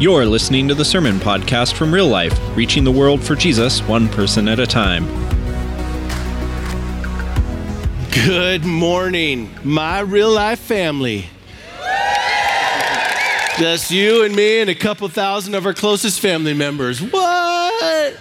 You're listening to the Sermon Podcast from Real Life, reaching the world for Jesus one person at a time. Good morning, my real life family. Just you and me and a couple thousand of our closest family members. What?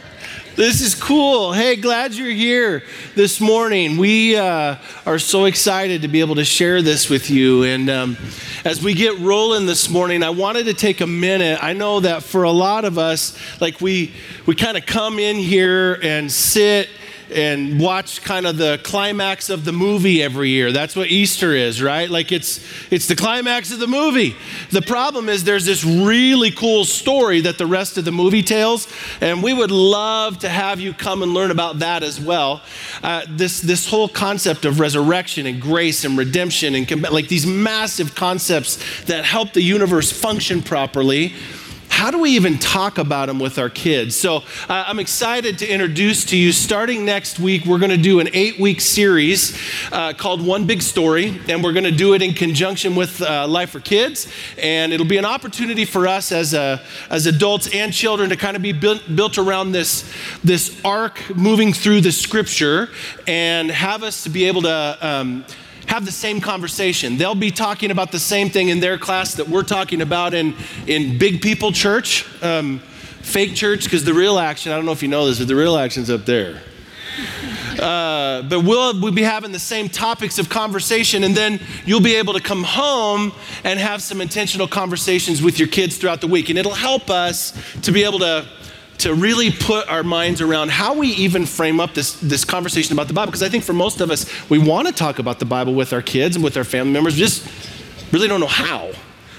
This is cool. Hey, glad you're here this morning. We uh, are so excited to be able to share this with you. And um, as we get rolling this morning, I wanted to take a minute. I know that for a lot of us, like we we kind of come in here and sit and watch kind of the climax of the movie every year. That's what Easter is, right? Like it's it's the climax of the movie. The problem is there's this really cool story that the rest of the movie tells, and we would love to have you come and learn about that as well. Uh, this this whole concept of resurrection and grace and redemption and like these massive concepts that help the universe function properly how do we even talk about them with our kids? So uh, I'm excited to introduce to you, starting next week, we're going to do an eight week series uh, called One Big Story, and we're going to do it in conjunction with uh, Life for Kids. And it'll be an opportunity for us as, a, as adults and children to kind of be built, built around this, this arc moving through the scripture and have us to be able to. Um, have the same conversation. They'll be talking about the same thing in their class that we're talking about in, in big people church, um, fake church, because the real action, I don't know if you know this, but the real action's up there. Uh, but we'll, we'll be having the same topics of conversation, and then you'll be able to come home and have some intentional conversations with your kids throughout the week. And it'll help us to be able to to really put our minds around how we even frame up this, this conversation about the Bible. Because I think for most of us, we want to talk about the Bible with our kids and with our family members, we just really don't know how.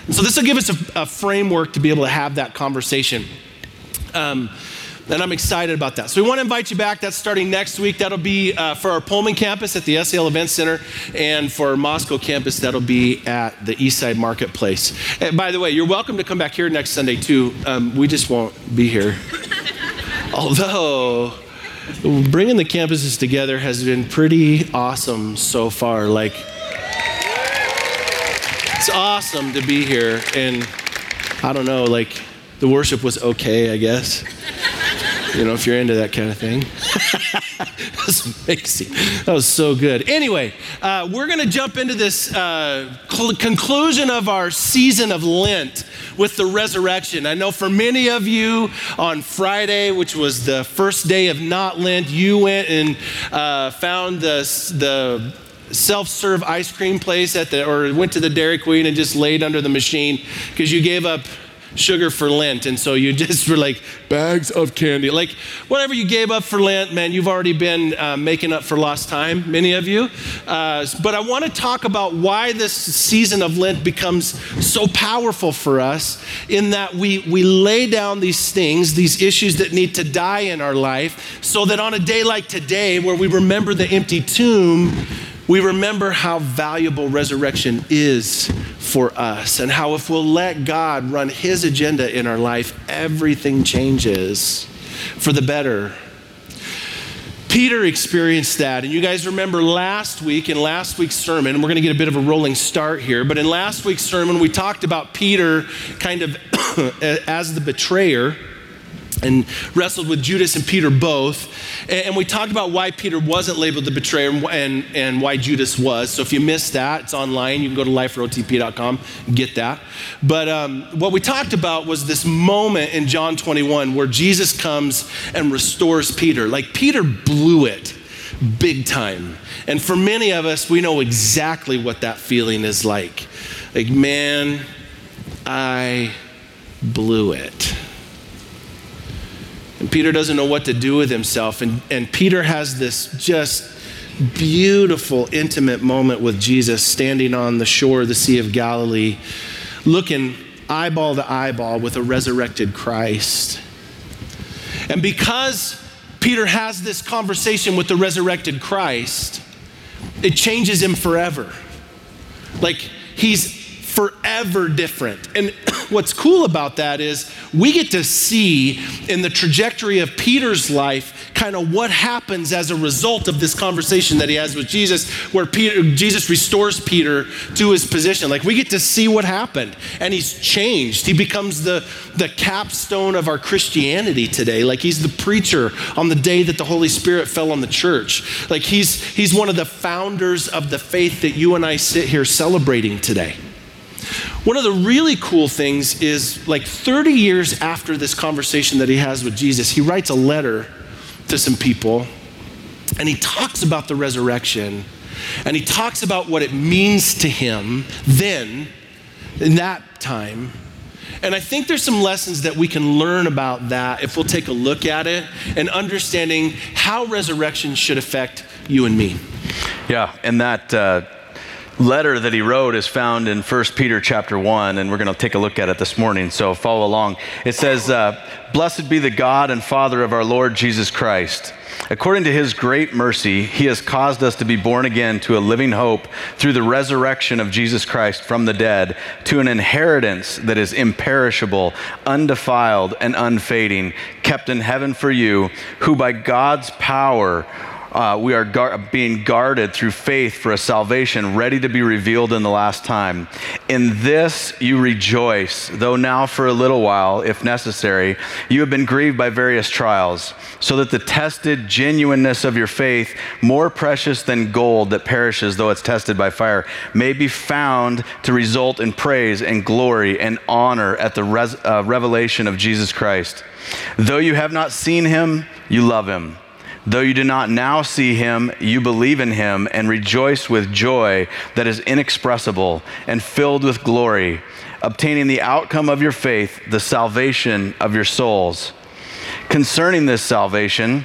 And so this will give us a, a framework to be able to have that conversation. Um, and I'm excited about that. So we want to invite you back. That's starting next week. That'll be uh, for our Pullman campus at the SAL Event Center, and for our Moscow campus, that'll be at the Eastside Marketplace. And by the way, you're welcome to come back here next Sunday too. Um, we just won't be here. Although bringing the campuses together has been pretty awesome so far. Like it's awesome to be here, and I don't know, like the worship was okay, I guess you know, if you're into that kind of thing. That's amazing. That was so good. Anyway, uh, we're going to jump into this uh, cl- conclusion of our season of Lent with the resurrection. I know for many of you on Friday, which was the first day of not Lent, you went and uh, found the, the self-serve ice cream place at the or went to the Dairy Queen and just laid under the machine because you gave up sugar for Lent. And so you just were like, bags of candy. Like, whatever you gave up for Lent, man, you've already been uh, making up for lost time, many of you. Uh, but I want to talk about why this season of Lent becomes so powerful for us in that we, we lay down these things, these issues that need to die in our life, so that on a day like today, where we remember the empty tomb, we remember how valuable resurrection is for us and how if we'll let God run His agenda in our life, everything changes for the better. Peter experienced that. And you guys remember last week, in last week's sermon, we're going to get a bit of a rolling start here, but in last week's sermon, we talked about Peter kind of as the betrayer and wrestled with Judas and Peter both. And, we talked about why Peter wasn't labeled the betrayer and, and why Judas was. So if you missed that, it's online. You can go to liferotp.com and get that. But um, what we talked about was this moment in John 21 where Jesus comes and restores Peter. Like Peter blew it big time. And for many of us, we know exactly what that feeling is like. Like, man, I blew it. And Peter doesn't know what to do with himself. And, and Peter has this just beautiful, intimate moment with Jesus standing on the shore of the Sea of Galilee, looking eyeball to eyeball with a resurrected Christ. And because Peter has this conversation with the resurrected Christ, it changes him forever. Like he's forever different. And what's cool about that is we get to see in the trajectory of Peter's life kind of what happens as a result of this conversation that he has with Jesus, where Peter, Jesus restores Peter to his position. Like we get to see what happened, and he's changed. He becomes the, the capstone of our Christianity today. Like he's the preacher on the day that the Holy Spirit fell on the church. Like he's, he's one of the founders of the faith that you and I sit here celebrating today. One of the really cool things is like 30 years after this conversation that he has with Jesus, he writes a letter to some people and he talks about the resurrection and he talks about what it means to him then, in that time. And I think there's some lessons that we can learn about that if we'll take a look at it and understanding how resurrection should affect you and me. Yeah, and that. Uh letter that he wrote is found in 1 Peter chapter 1, and we're going to take a look at it this morning, so follow along. It says, uh, Blessed be the God and Father of our Lord Jesus Christ. According to his great mercy, he has caused us to be born again to a living hope through the resurrection of Jesus Christ from the dead, to an inheritance that is imperishable, undefiled, and unfading, kept in heaven for you, who by God's power uh, we are gar- being guarded through faith for a salvation ready to be revealed in the last time. In this you rejoice, though now for a little while, if necessary, you have been grieved by various trials, so that the tested genuineness of your faith, more precious than gold that perishes though it's tested by fire, may be found to result in praise and glory and honor at the res- uh, revelation of Jesus Christ. Though you have not seen him, you love him. Though you do not now see him, you believe in him and rejoice with joy that is inexpressible and filled with glory, obtaining the outcome of your faith, the salvation of your souls. Concerning this salvation,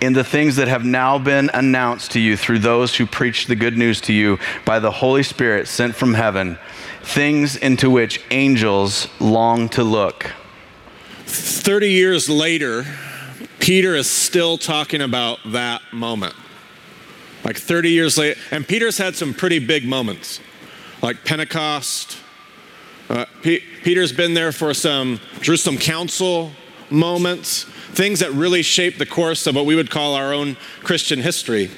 In the things that have now been announced to you through those who preach the good news to you by the Holy Spirit sent from heaven, things into which angels long to look. 30 years later, Peter is still talking about that moment. Like 30 years later, and Peter's had some pretty big moments, like Pentecost, uh, P- Peter's been there for some Jerusalem Council moments, things that really shaped the course of what we would call our own Christian history.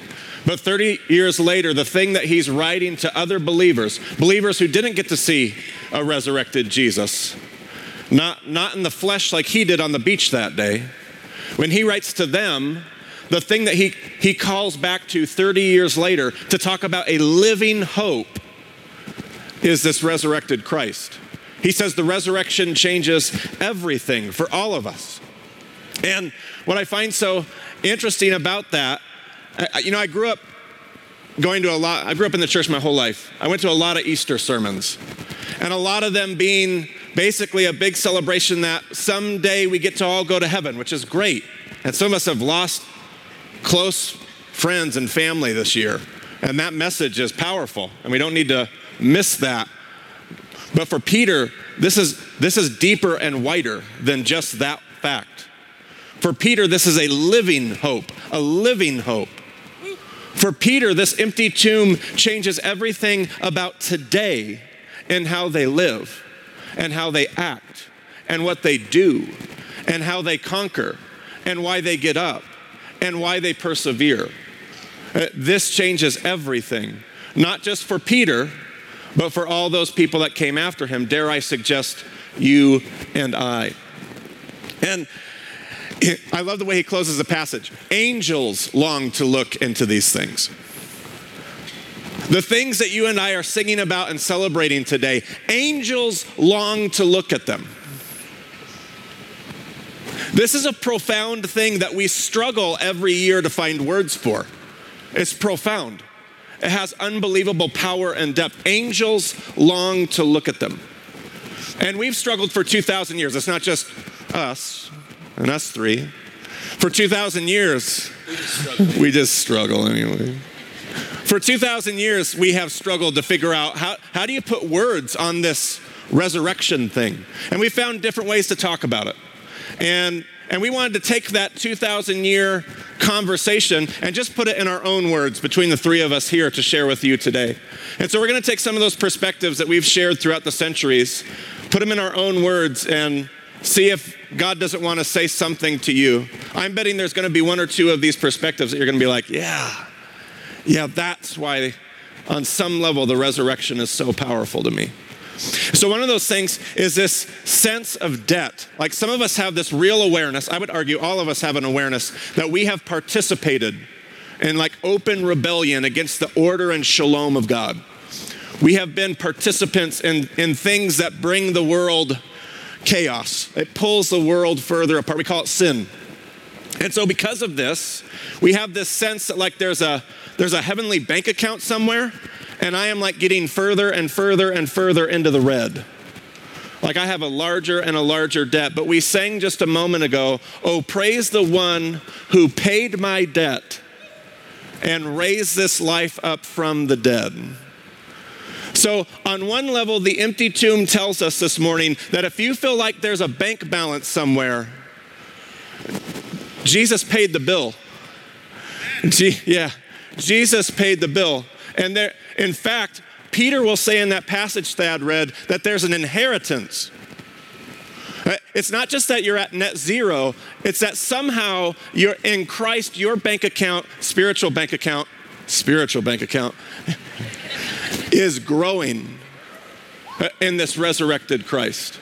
But 30 years later, the thing that he's writing to other believers, believers who didn't get to see a resurrected Jesus, not, not in the flesh like he did on the beach that day, when he writes to them, the thing that he, he calls back to 30 years later to talk about a living hope is this resurrected Christ. He says the resurrection changes everything for all of us. And what I find so interesting about that, you know, I grew up going to a lot, I grew up in the church my whole life. I went to a lot of Easter sermons, and a lot of them being basically a big celebration that someday we get to all go to heaven, which is great. And some of us have lost close friends and family this year, and that message is powerful, and we don't need to miss that but for Peter, this is, this is deeper and wider than just that fact. For Peter, this is a living hope, a living hope. For Peter, this empty tomb changes everything about today and how they live, and how they act, and what they do, and how they conquer, and why they get up, and why they persevere. Uh, this changes everything, not just for Peter, but for all those people that came after him, dare I suggest you and I. And I love the way he closes the passage. Angels long to look into these things. The things that you and I are singing about and celebrating today, angels long to look at them. This is a profound thing that we struggle every year to find words for. It's profound. It has unbelievable power and depth. Angels long to look at them. And we've struggled for 2,000 years. It's not just us and us three. For 2,000 years, we just struggle, we just struggle anyway. For 2,000 years, we have struggled to figure out how, how do you put words on this resurrection thing? And we found different ways to talk about it. And, and we wanted to take that 2,000 year conversation and just put it in our own words between the three of us here to share with you today. And so we're going to take some of those perspectives that we've shared throughout the centuries, put them in our own words, and see if God doesn't want to say something to you. I'm betting there's going to be one or two of these perspectives that you're going to be like, yeah, yeah, that's why on some level the resurrection is so powerful to me. So, one of those things is this sense of debt. Like some of us have this real awareness, I would argue all of us have an awareness that we have participated in like open rebellion against the order and shalom of God. We have been participants in, in things that bring the world chaos, it pulls the world further apart. We call it sin. And so, because of this, we have this sense that like there's a there's a heavenly bank account somewhere, and I am like getting further and further and further into the red. Like I have a larger and a larger debt. But we sang just a moment ago, Oh, praise the one who paid my debt and raised this life up from the dead. So, on one level, the empty tomb tells us this morning that if you feel like there's a bank balance somewhere, Jesus paid the bill. Yeah, Jesus paid the bill. And there, in fact, Peter will say in that passage Thad read that there's an inheritance. Uh, it's not just that you're at net zero, it's that somehow you're in Christ, your bank account, spiritual bank account, spiritual bank account, is growing in this resurrected Christ.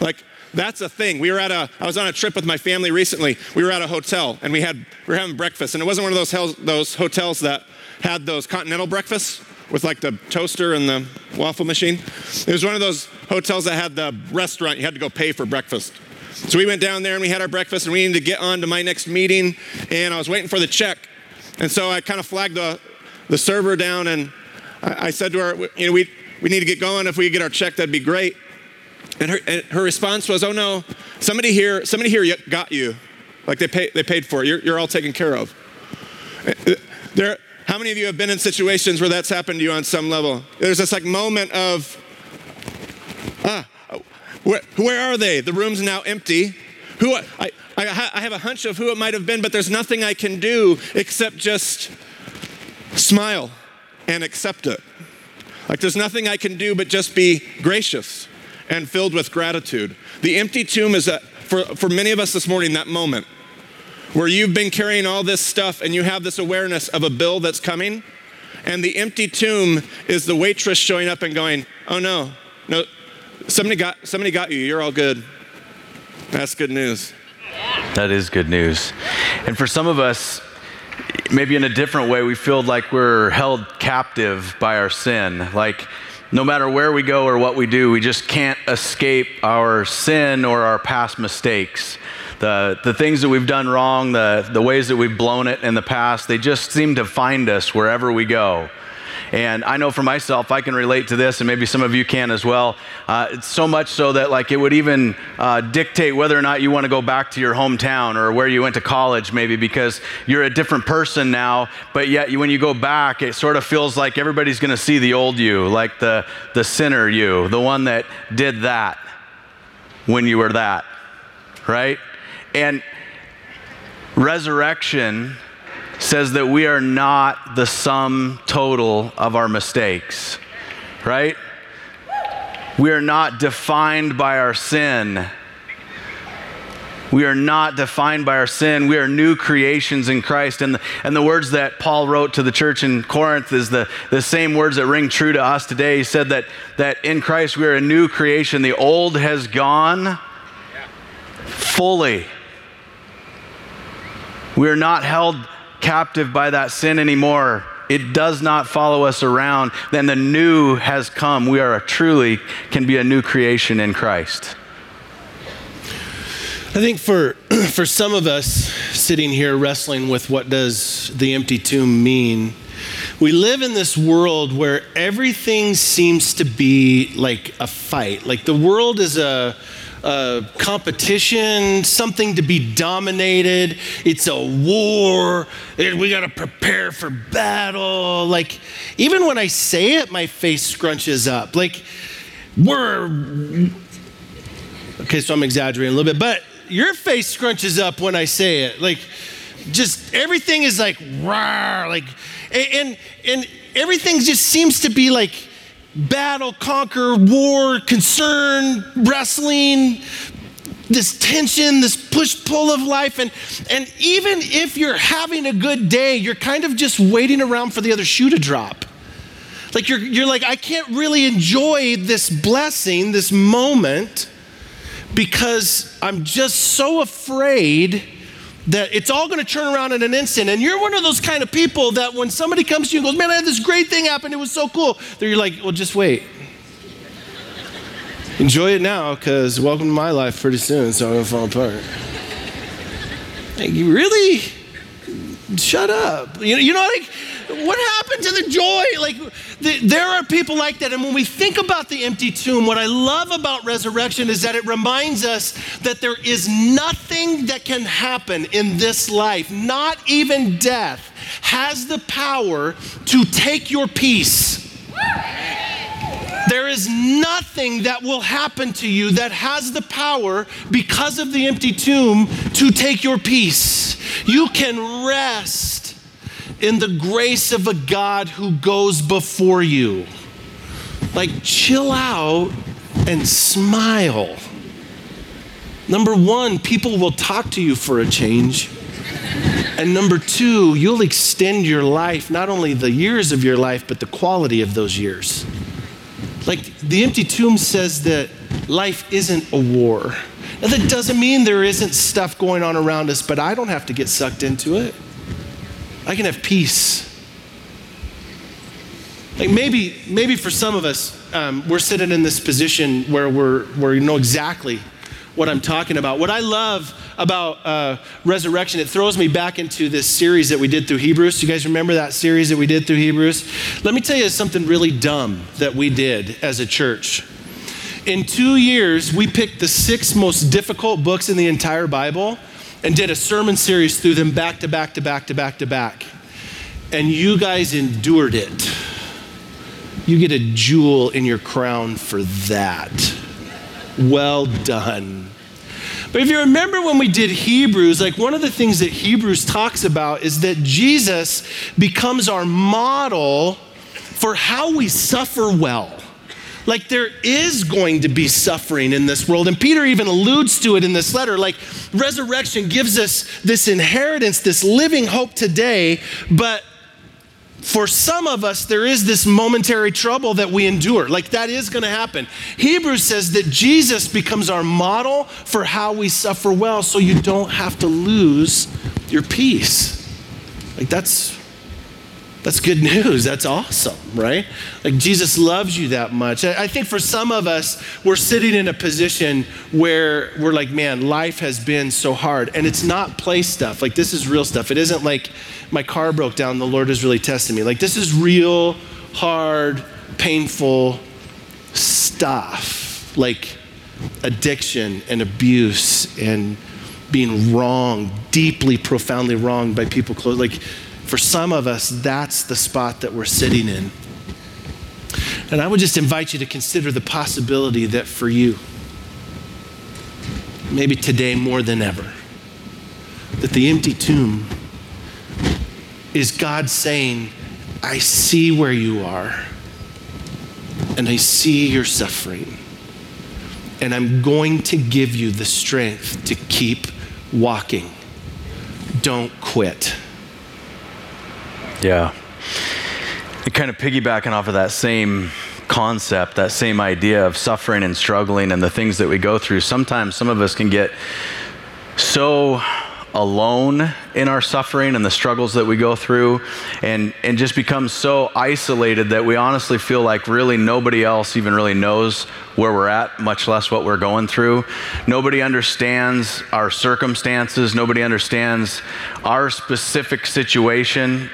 Like, that's a thing. We were at a, I was on a trip with my family recently. We were at a hotel and we had, we were having breakfast. And it wasn't one of those, those hotels that had those continental breakfasts with like the toaster and the waffle machine. It was one of those hotels that had the restaurant. You had to go pay for breakfast. So we went down there and we had our breakfast and we needed to get on to my next meeting. And I was waiting for the check. And so I kind of flagged the, the server down and I, I said to her, you know, we, we need to get going. If we could get our check, that'd be great. And her, and her response was, oh no, somebody here, somebody here got you. Like they, pay, they paid for it. You're, you're all taken care of. There, how many of you have been in situations where that's happened to you on some level? There's this like moment of, ah, where, where are they? The room's now empty. Who, I, I, I have a hunch of who it might have been, but there's nothing I can do except just smile and accept it. Like there's nothing I can do but just be gracious and filled with gratitude. The empty tomb is, a, for, for many of us this morning, that moment where you've been carrying all this stuff and you have this awareness of a bill that's coming. And the empty tomb is the waitress showing up and going, Oh no, no, somebody got, somebody got you. You're all good. That's good news. That is good news. And for some of us, maybe in a different way, we feel like we're held captive by our sin. Like, no matter where we go or what we do, we just can't escape our sin or our past mistakes. The, the things that we've done wrong, the, the ways that we've blown it in the past, they just seem to find us wherever we go. And I know for myself, I can relate to this, and maybe some of you can as well. Uh, so much so that like it would even uh, dictate whether or not you want to go back to your hometown or where you went to college, maybe because you're a different person now. But yet, when you go back, it sort of feels like everybody's going to see the old you, like the the sinner you, the one that did that when you were that, right? And resurrection says that we are not the sum total of our mistakes, right? We are not defined by our sin. We are not defined by our sin. We are new creations in Christ. And the, and the words that Paul wrote to the church in Corinth is the, the same words that ring true to us today. He said that, that in Christ we are a new creation. The old has gone fully. We are not held captive by that sin anymore. It does not follow us around. Then the new has come. We are truly can be a new creation in Christ. I think for for some of us sitting here wrestling with what does the empty tomb mean, we live in this world where everything seems to be like a fight. Like the world is a a competition, something to be dominated. It's a war. We got to prepare for battle. Like, even when I say it, my face scrunches up. Like, we're. Okay, so I'm exaggerating a little bit, but your face scrunches up when I say it. Like, just everything is like, rah, like, and, and everything just seems to be like, battle, conquer, war, concern, wrestling, this tension, this push pull of life. And, and even if you're having a good day, you're kind of just waiting around for the other shoe to drop. Like you're, you're like, I can't really enjoy this blessing, this moment, because I'm just so afraid that it's all going to turn around in an instant. And you're one of those kind of people that when somebody comes to you and goes, Man, I had this great thing happen, it was so cool, that you're like, Well, just wait. Enjoy it now, because welcome to my life pretty soon, so I'm going to fall apart. Like, you really? Shut up. You know, you know like, what happened to the joy? Like, the, there are people like that. And when we think about the empty tomb, what I love about resurrection is that it reminds us that there is nothing that can happen in this life, not even death, has the power to take your peace. There is nothing that will happen to you that has the power because of the empty tomb to take your peace. You can rest in the grace of a God who goes before you. Like, chill out and smile. Number one, people will talk to you for a change. And number two, you'll extend your life, not only the years of your life, but the quality of those years. Like the empty tomb says that life isn't a war. Now, that doesn't mean there isn't stuff going on around us, but I don't have to get sucked into it. I can have peace. Like maybe, maybe for some of us, um, we're sitting in this position where we're, where we know exactly what I'm talking about. What I love about uh, resurrection, it throws me back into this series that we did through Hebrews. You guys remember that series that we did through Hebrews? Let me tell you something really dumb that we did as a church. In two years, we picked the six most difficult books in the entire Bible and did a sermon series through them back to back to back to back to back. And you guys endured it. You get a jewel in your crown for that. Well done. But if you remember when we did Hebrews, like one of the things that Hebrews talks about is that Jesus becomes our model for how we suffer well. Like there is going to be suffering in this world. And Peter even alludes to it in this letter. Like resurrection gives us this inheritance, this living hope today, but for some of us, there is this momentary trouble that we endure. Like that is going to happen. Hebrews says that Jesus becomes our model for how we suffer well, so you don't have to lose your peace. Like that's that's good news. That's awesome, right? Like Jesus loves you that much. I think for some of us, we're sitting in a position where we're like, man, life has been so hard. And it's not play stuff. Like this is real stuff. It isn't like my car broke down, the Lord is really testing me. Like this is real, hard, painful stuff. Like addiction and abuse and being wrong, deeply, profoundly wronged by people close. Like for some of us, that's the spot that we're sitting in. And I would just invite you to consider the possibility that for you, maybe today more than ever, that the empty tomb is God saying, I see where you are, and I see your suffering, and I'm going to give you the strength to keep walking. Don't quit. Yeah. And kind of piggybacking off of that same concept, that same idea of suffering and struggling and the things that we go through, sometimes some of us can get so alone in our suffering and the struggles that we go through and, and just become so isolated that we honestly feel like really nobody else even really knows where we're at, much less what we're going through. Nobody understands our circumstances, nobody understands our specific situation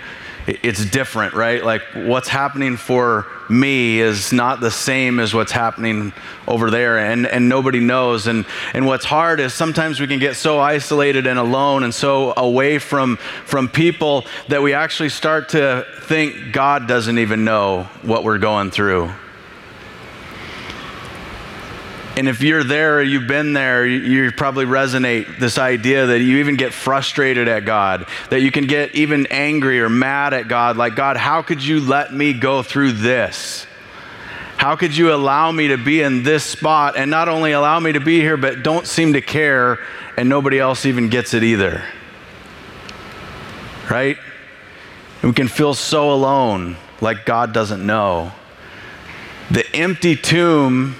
it's different, right? Like what's happening for me is not the same as what's happening over there and, and nobody knows and, and what's hard is sometimes we can get so isolated and alone and so away from, from people that we actually start to think god doesn't even know what we're going through and if you're there or you've been there, you probably resonate this idea that you even get frustrated at God, that you can get even angry or mad at God, like, God, how could you let me go through this? How could you allow me to be in this spot and not only allow me to be here, but don't seem to care and nobody else even gets it either? Right? We can feel so alone, like God doesn't know. The empty tomb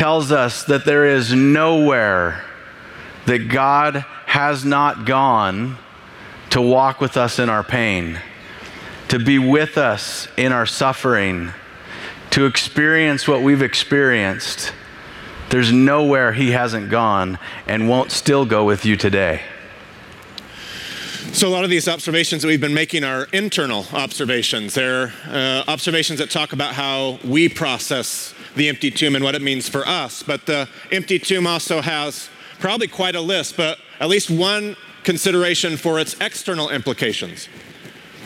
tells us that there is nowhere that God has not gone to walk with us in our pain, to be with us in our suffering, to experience what we've experienced. There's nowhere He hasn't gone and won't still go with you today. So, a lot of these observations that we've been making are internal observations. They're uh, observations that talk about how we process the empty tomb and what it means for us. But the empty tomb also has probably quite a list, but at least one consideration for its external implications.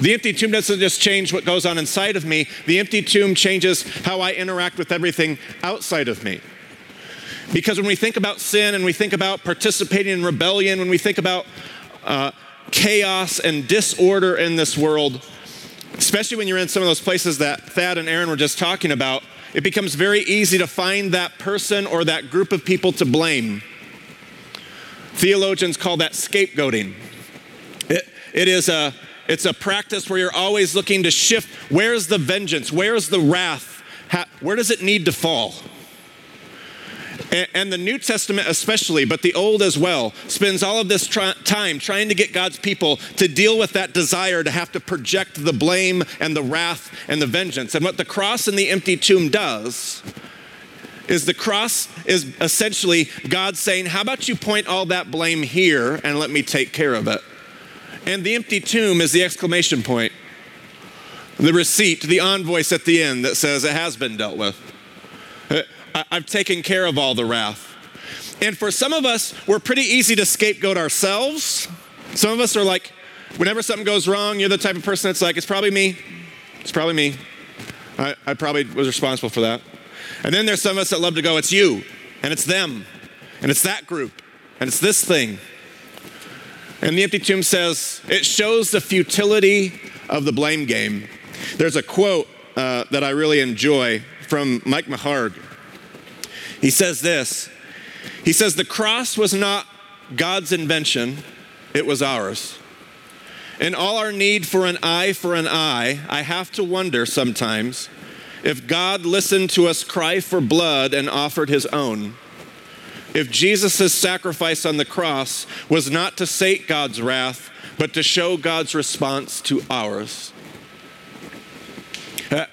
The empty tomb doesn't just change what goes on inside of me, the empty tomb changes how I interact with everything outside of me. Because when we think about sin and we think about participating in rebellion, when we think about uh, chaos and disorder in this world, especially when you're in some of those places that Thad and Aaron were just talking about, it becomes very easy to find that person or that group of people to blame. Theologians call that scapegoating. It, it is a, it's a practice where you're always looking to shift where's the vengeance? Where's the wrath? How, where does it need to fall? And, the New Testament especially, but the Old as well, spends all of this try, time trying to get God's people to deal with that desire to have to project the blame and the wrath and the vengeance. And what the cross and the empty tomb does is the cross is essentially God saying, How about you point all that blame here and let me take care of it? And the empty tomb is the exclamation point, the receipt, the envoice at the end that says it has been dealt with. I've taken care of all the wrath. And for some of us, we're pretty easy to scapegoat ourselves. Some of us are like, whenever something goes wrong, you're the type of person that's like, it's probably me. It's probably me. I, I probably was responsible for that. And then there's some of us that love to go, it's you, and it's them, and it's that group, and it's this thing. And the empty tomb says, it shows the futility of the blame game. There's a quote uh, that I really enjoy from Mike McHargue. He says this He says, The cross was not God's invention, it was ours. In all our need for an eye for an eye, I have to wonder sometimes if God listened to us cry for blood and offered his own. If Jesus' sacrifice on the cross was not to sate God's wrath, but to show God's response to ours. Uh,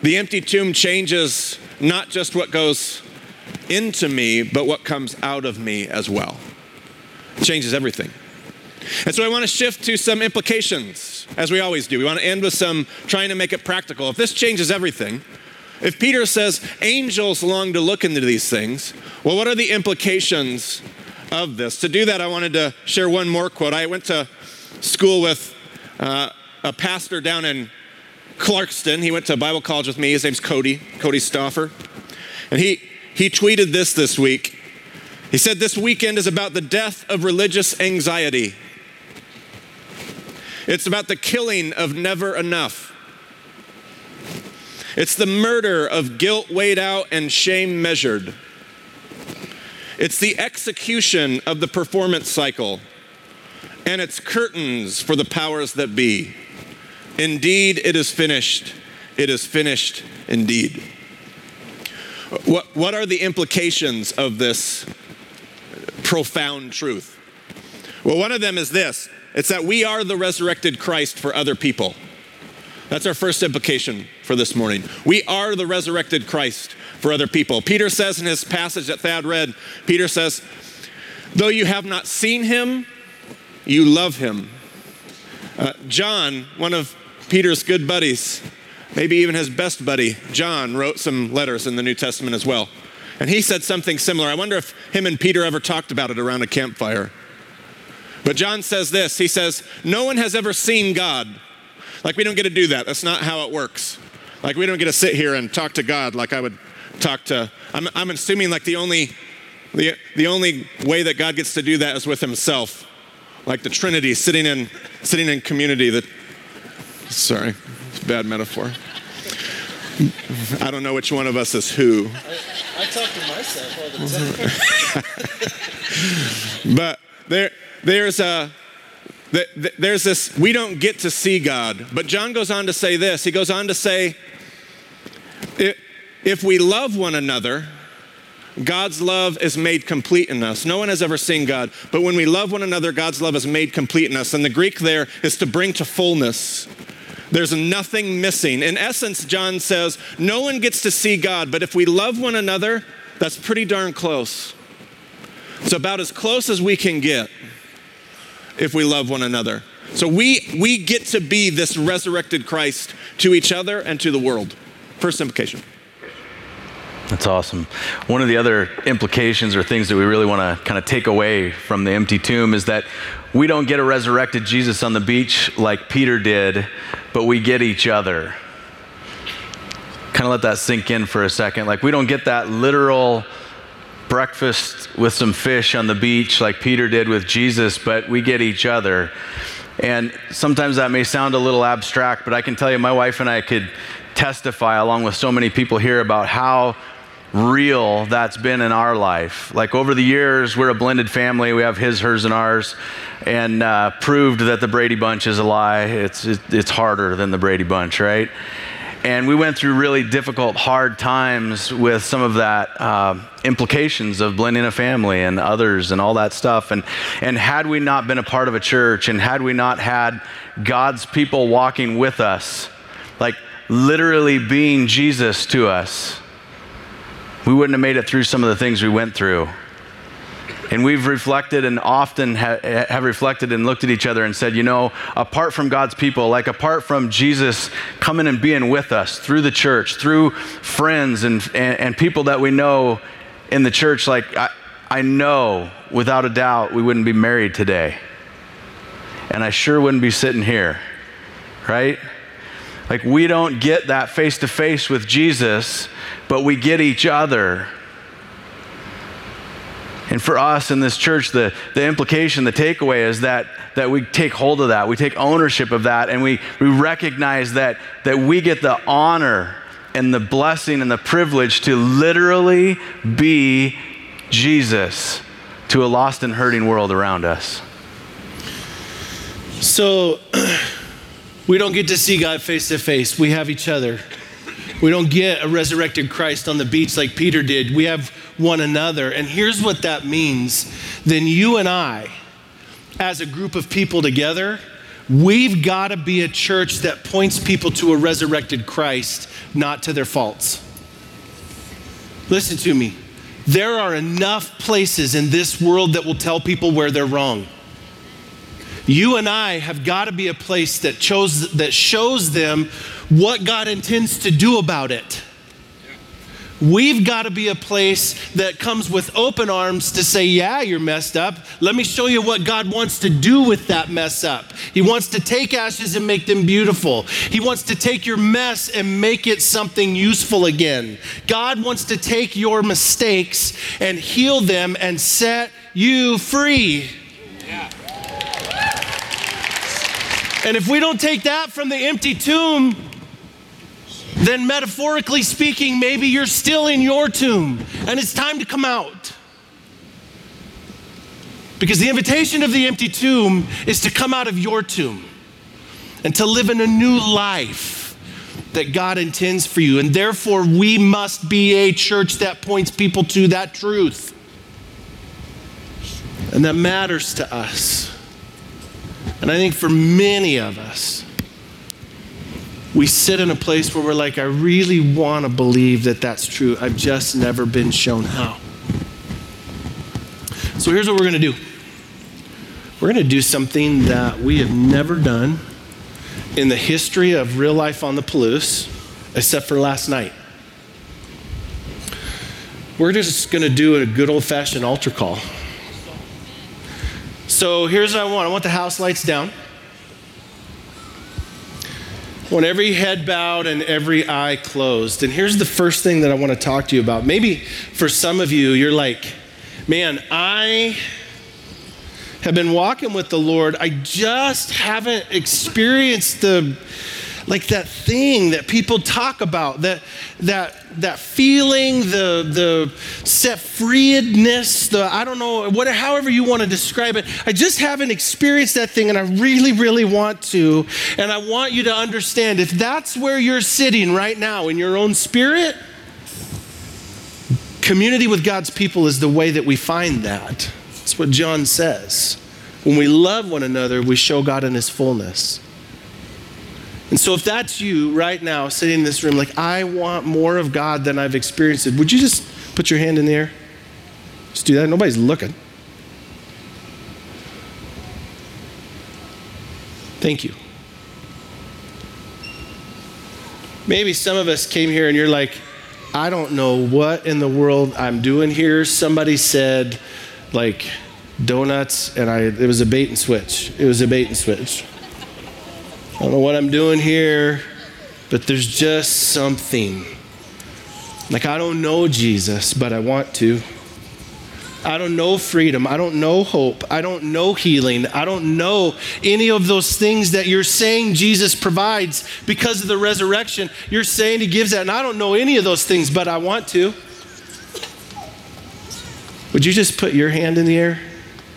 the empty tomb changes not just what goes into me, but what comes out of me as well. It changes everything. And so I want to shift to some implications, as we always do. We want to end with some trying to make it practical. If this changes everything, if Peter says angels long to look into these things, well, what are the implications of this? To do that, I wanted to share one more quote. I went to school with uh, a pastor down in Clarkston. He went to Bible college with me. His name's Cody, Cody Stoffer. And he, he tweeted this this week. He said, This weekend is about the death of religious anxiety. It's about the killing of never enough. It's the murder of guilt weighed out and shame measured. It's the execution of the performance cycle, and it's curtains for the powers that be. Indeed, it is finished. It is finished indeed. What, what are the implications of this profound truth? Well, one of them is this it's that we are the resurrected Christ for other people. That's our first implication for this morning. We are the resurrected Christ for other people. Peter says in his passage that Thad read, Peter says, Though you have not seen him, you love him. Uh, John, one of Peter's good buddies, maybe even his best buddy, John, wrote some letters in the New Testament as well. And he said something similar. I wonder if him and Peter ever talked about it around a campfire. But John says this He says, No one has ever seen God. Like, we don't get to do that. That's not how it works. Like, we don't get to sit here and talk to God like I would talk to. I'm, I'm assuming like the only, the, the only way that God gets to do that is with himself. Like the Trinity sitting in, sitting in community. That, sorry, bad metaphor. I don't know which one of us is who. I, I talk to myself all the time. but there, there's a, there's this, we don't get to see God. But John goes on to say this. He goes on to say, if we love one another, God's love is made complete in us. No one has ever seen God, but when we love one another, God's love is made complete in us. And the Greek there is to bring to fullness. There's nothing missing. In essence, John says, no one gets to see God, but if we love one another, that's pretty darn close. It's about as close as we can get if we love one another. So we, we get to be this resurrected Christ to each other and to the world. First implication. That's awesome. One of the other implications or things that we really want to kind of take away from the empty tomb is that we don't get a resurrected Jesus on the beach like Peter did, but we get each other. Kind of let that sink in for a second. Like, we don't get that literal breakfast with some fish on the beach like Peter did with Jesus, but we get each other. And sometimes that may sound a little abstract, but I can tell you, my wife and I could testify, along with so many people here, about how real that's been in our life. Like over the years, we're a blended family. We have his, hers, and ours, and uh, proved that the Brady Bunch is a lie. It's, it, it's harder than the Brady Bunch, right? And we went through really difficult, hard times with some of that uh, implications of blending a family and others and all that stuff. And, and had we not been a part of a church and had we not had God's people walking with us, like literally being Jesus to us, we wouldn't have made it through some of the things we went through. And we've reflected and often ha- have reflected and looked at each other and said, you know, apart from God's people, like apart from Jesus coming and being with us through the church, through friends and, and, and people that we know in the church, like I, I know without a doubt we wouldn't be married today. And I sure wouldn't be sitting here, right? Like we don't get that face to face with Jesus but we get each other. And for us in this church, the, the implication, the takeaway is that, that we take hold of that, we take ownership of that, and we, we recognize that, that we get the honor and the blessing and the privilege to literally be Jesus to a lost and hurting world around us. So, we don't get to see God face to face, we have each other. We don't get a resurrected Christ on the beach like Peter did. We have one another. And here's what that means then you and I, as a group of people together, we've got to be a church that points people to a resurrected Christ, not to their faults. Listen to me. There are enough places in this world that will tell people where they're wrong. You and I have got to be a place that, chose, that shows them what God intends to do about it. We've got to be a place that comes with open arms to say, Yeah, you're messed up. Let me show you what God wants to do with that mess up. He wants to take ashes and make them beautiful. He wants to take your mess and make it something useful again. God wants to take your mistakes and heal them and set you free. Yeah. And if we don't take that from the empty tomb, then metaphorically speaking, maybe you're still in your tomb and it's time to come out. Because the invitation of the empty tomb is to come out of your tomb and to live in a new life that God intends for you. And therefore, we must be a church that points people to that truth and that matters to us. And I think for many of us, we sit in a place where we're like, I really want to believe that that's true. I've just never been shown how. So here's what we're going to do we're going to do something that we have never done in the history of real life on the Palouse. except for last night. We're just going to do a good old fashioned altar call. So here's what I want I want the house lights down. I want every head bowed and every eye closed. And here's the first thing that I want to talk to you about. Maybe for some of you, you're like, man, I have been walking with the Lord. I just haven't experienced the like that thing that people talk about, that that that feeling, the the set freedness, the I don't know, what however you want to describe it. I just haven't experienced that thing and I really, really want to. And I want you to understand if that's where you're sitting right now in your own spirit, community with God's people is the way that we find that. That's what John says. When we love one another, we show God in his fullness. And so, if that's you right now sitting in this room, like, I want more of God than I've experienced would you just put your hand in the air? Just do that. Nobody's looking. Thank you. Maybe some of us came here and you're like, I don't know what in the world I'm doing here. Somebody said, like, donuts, and I, it was a bait and switch. It was a bait and switch. I don't know what I'm doing here, but there's just something. Like, I don't know Jesus, but I want to. I don't know freedom. I don't know hope. I don't know healing. I don't know any of those things that you're saying Jesus provides because of the resurrection. You're saying He gives that, and I don't know any of those things, but I want to. Would you just put your hand in the air?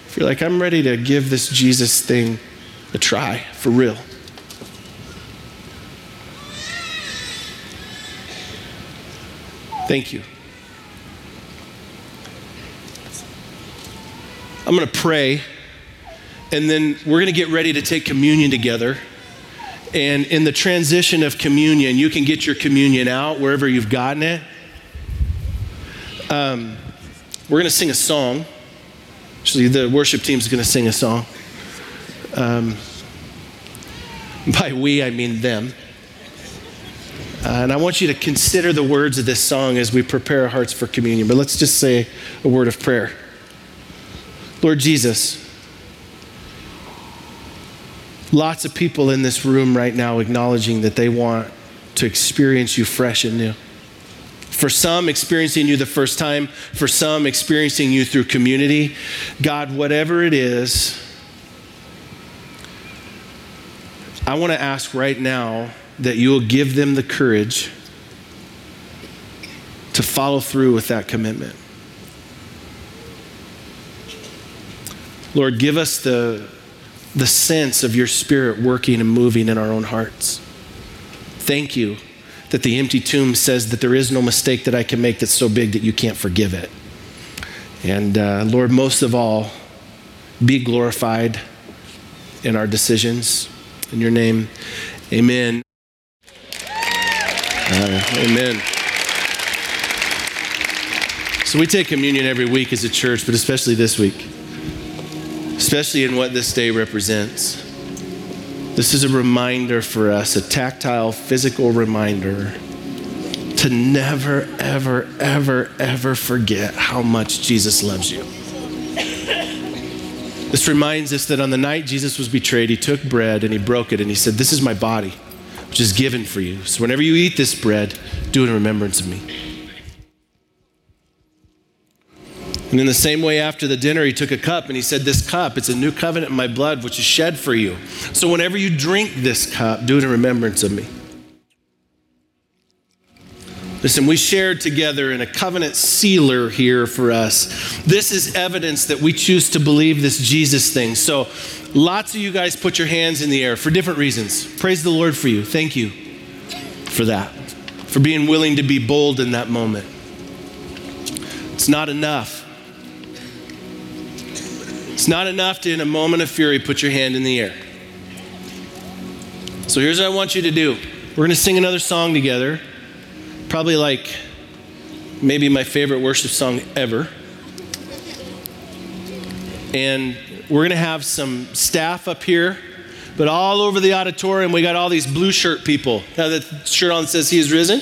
If you're like, I'm ready to give this Jesus thing a try for real. Thank you. I'm going to pray, and then we're going to get ready to take communion together. And in the transition of communion, you can get your communion out wherever you've gotten it. Um, we're going to sing a song. Actually, the worship team is going to sing a song. Um, by we, I mean them. Uh, and I want you to consider the words of this song as we prepare our hearts for communion. But let's just say a word of prayer. Lord Jesus, lots of people in this room right now acknowledging that they want to experience you fresh and new. For some, experiencing you the first time. For some, experiencing you through community. God, whatever it is, I want to ask right now that you will give them the courage to follow through with that commitment. Lord, give us the, the sense of your spirit working and moving in our own hearts. Thank you that the empty tomb says that there is no mistake that I can make that's so big that you can't forgive it. And uh, Lord, most of all, be glorified in our decisions. In your name, amen. Amen. So we take communion every week as a church, but especially this week, especially in what this day represents. This is a reminder for us, a tactile, physical reminder to never, ever, ever, ever forget how much Jesus loves you. This reminds us that on the night Jesus was betrayed, he took bread and he broke it and he said, This is my body which is given for you. So whenever you eat this bread, do it in remembrance of me. And in the same way, after the dinner, he took a cup and he said, This cup, it's a new covenant in my blood, which is shed for you. So whenever you drink this cup, do it in remembrance of me. Listen, we shared together in a covenant sealer here for us. This is evidence that we choose to believe this Jesus thing. So, lots of you guys put your hands in the air for different reasons. Praise the Lord for you. Thank you for that, for being willing to be bold in that moment. It's not enough. It's not enough to, in a moment of fury, put your hand in the air. So, here's what I want you to do we're going to sing another song together probably like maybe my favorite worship song ever. And we're going to have some staff up here. But all over the auditorium, we got all these blue shirt people. Now the shirt on says He is risen.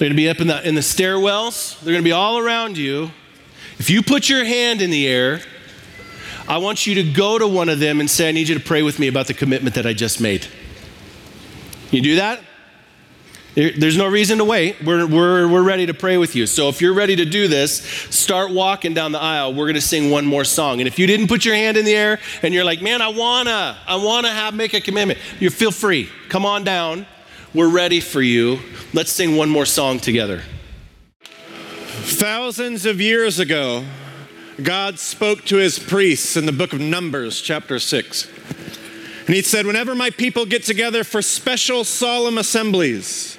They're going to be up in the, in the stairwells. They're going to be all around you. If you put your hand in the air, I want you to go to one of them and say, I need you to pray with me about the commitment that I just made. You do that? There's no reason to wait. We're, we're, we're ready to pray with you. So if you're ready to do this, start walking down the aisle. We're going to sing one more song. And if you didn't put your hand in the air and you're like, man, I wanna, I wanna have make a commitment, you feel free. Come on down. We're ready for you. Let's sing one more song together. Thousands of years ago, God spoke to his priests in the book of Numbers, chapter 6. And he said, Whenever my people get together for special solemn assemblies,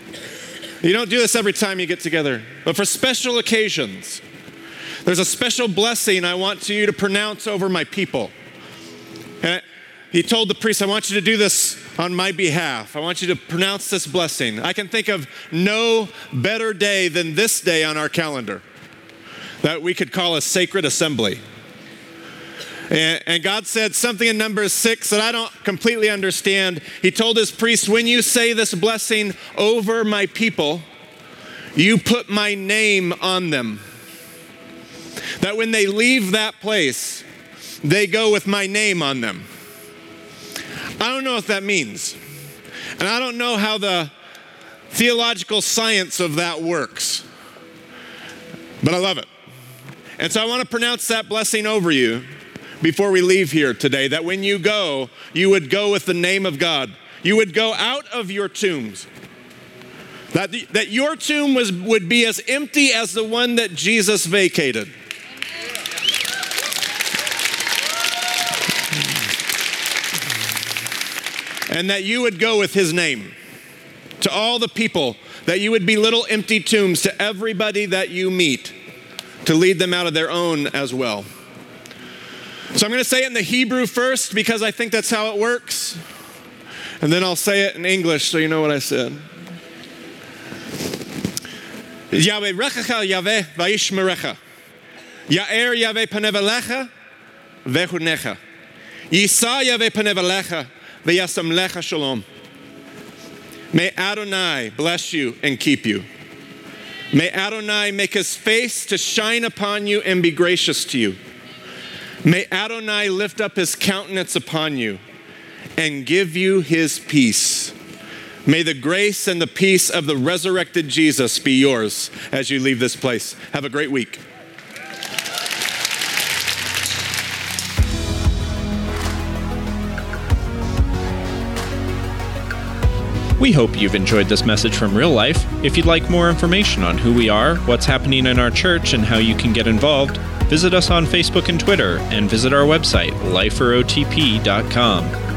you don't do this every time you get together, but for special occasions. There's a special blessing I want you to pronounce over my people. And he told the priest, I want you to do this on my behalf. I want you to pronounce this blessing. I can think of no better day than this day on our calendar that we could call a sacred assembly. And, God said something in Numbers 6 that I don't completely understand. He told his priest, When you say this blessing over my people, you put my name on them. That when they leave that place, they go with my name on them. I don't know what that means. And I don't know how the theological science of that works. But I love it. And so I want to pronounce that blessing over you before we leave here today that when you go, you would go with the name of God. You would go out of your tombs. That, the, that your tomb was, would be as empty as the one that Jesus vacated. And that you would go with his name to all the people, that you would be little empty tombs to everybody that you meet to lead them out of their own as well. So I'm going to say it in the Hebrew first because I think that's how it works. And then I'll say it in English so you know what I said. Yahweh rechacha Yahweh vayishmerecha. Ya'er Yahweh panevelecha vehunecha. Yisa Yahweh panevelecha veyasam lecha shalom. May Adonai bless you and keep you. May Adonai make his face to shine upon you and be gracious to you. May Adonai lift up his countenance upon you and give you his peace. May the grace and the peace of the resurrected Jesus be yours as you leave this place. Have a great week. We hope you've enjoyed this message from real life. If you'd like more information on who we are, what's happening in our church, and how you can get involved, visit us on Facebook and Twitter, and visit our website, liferotp.com.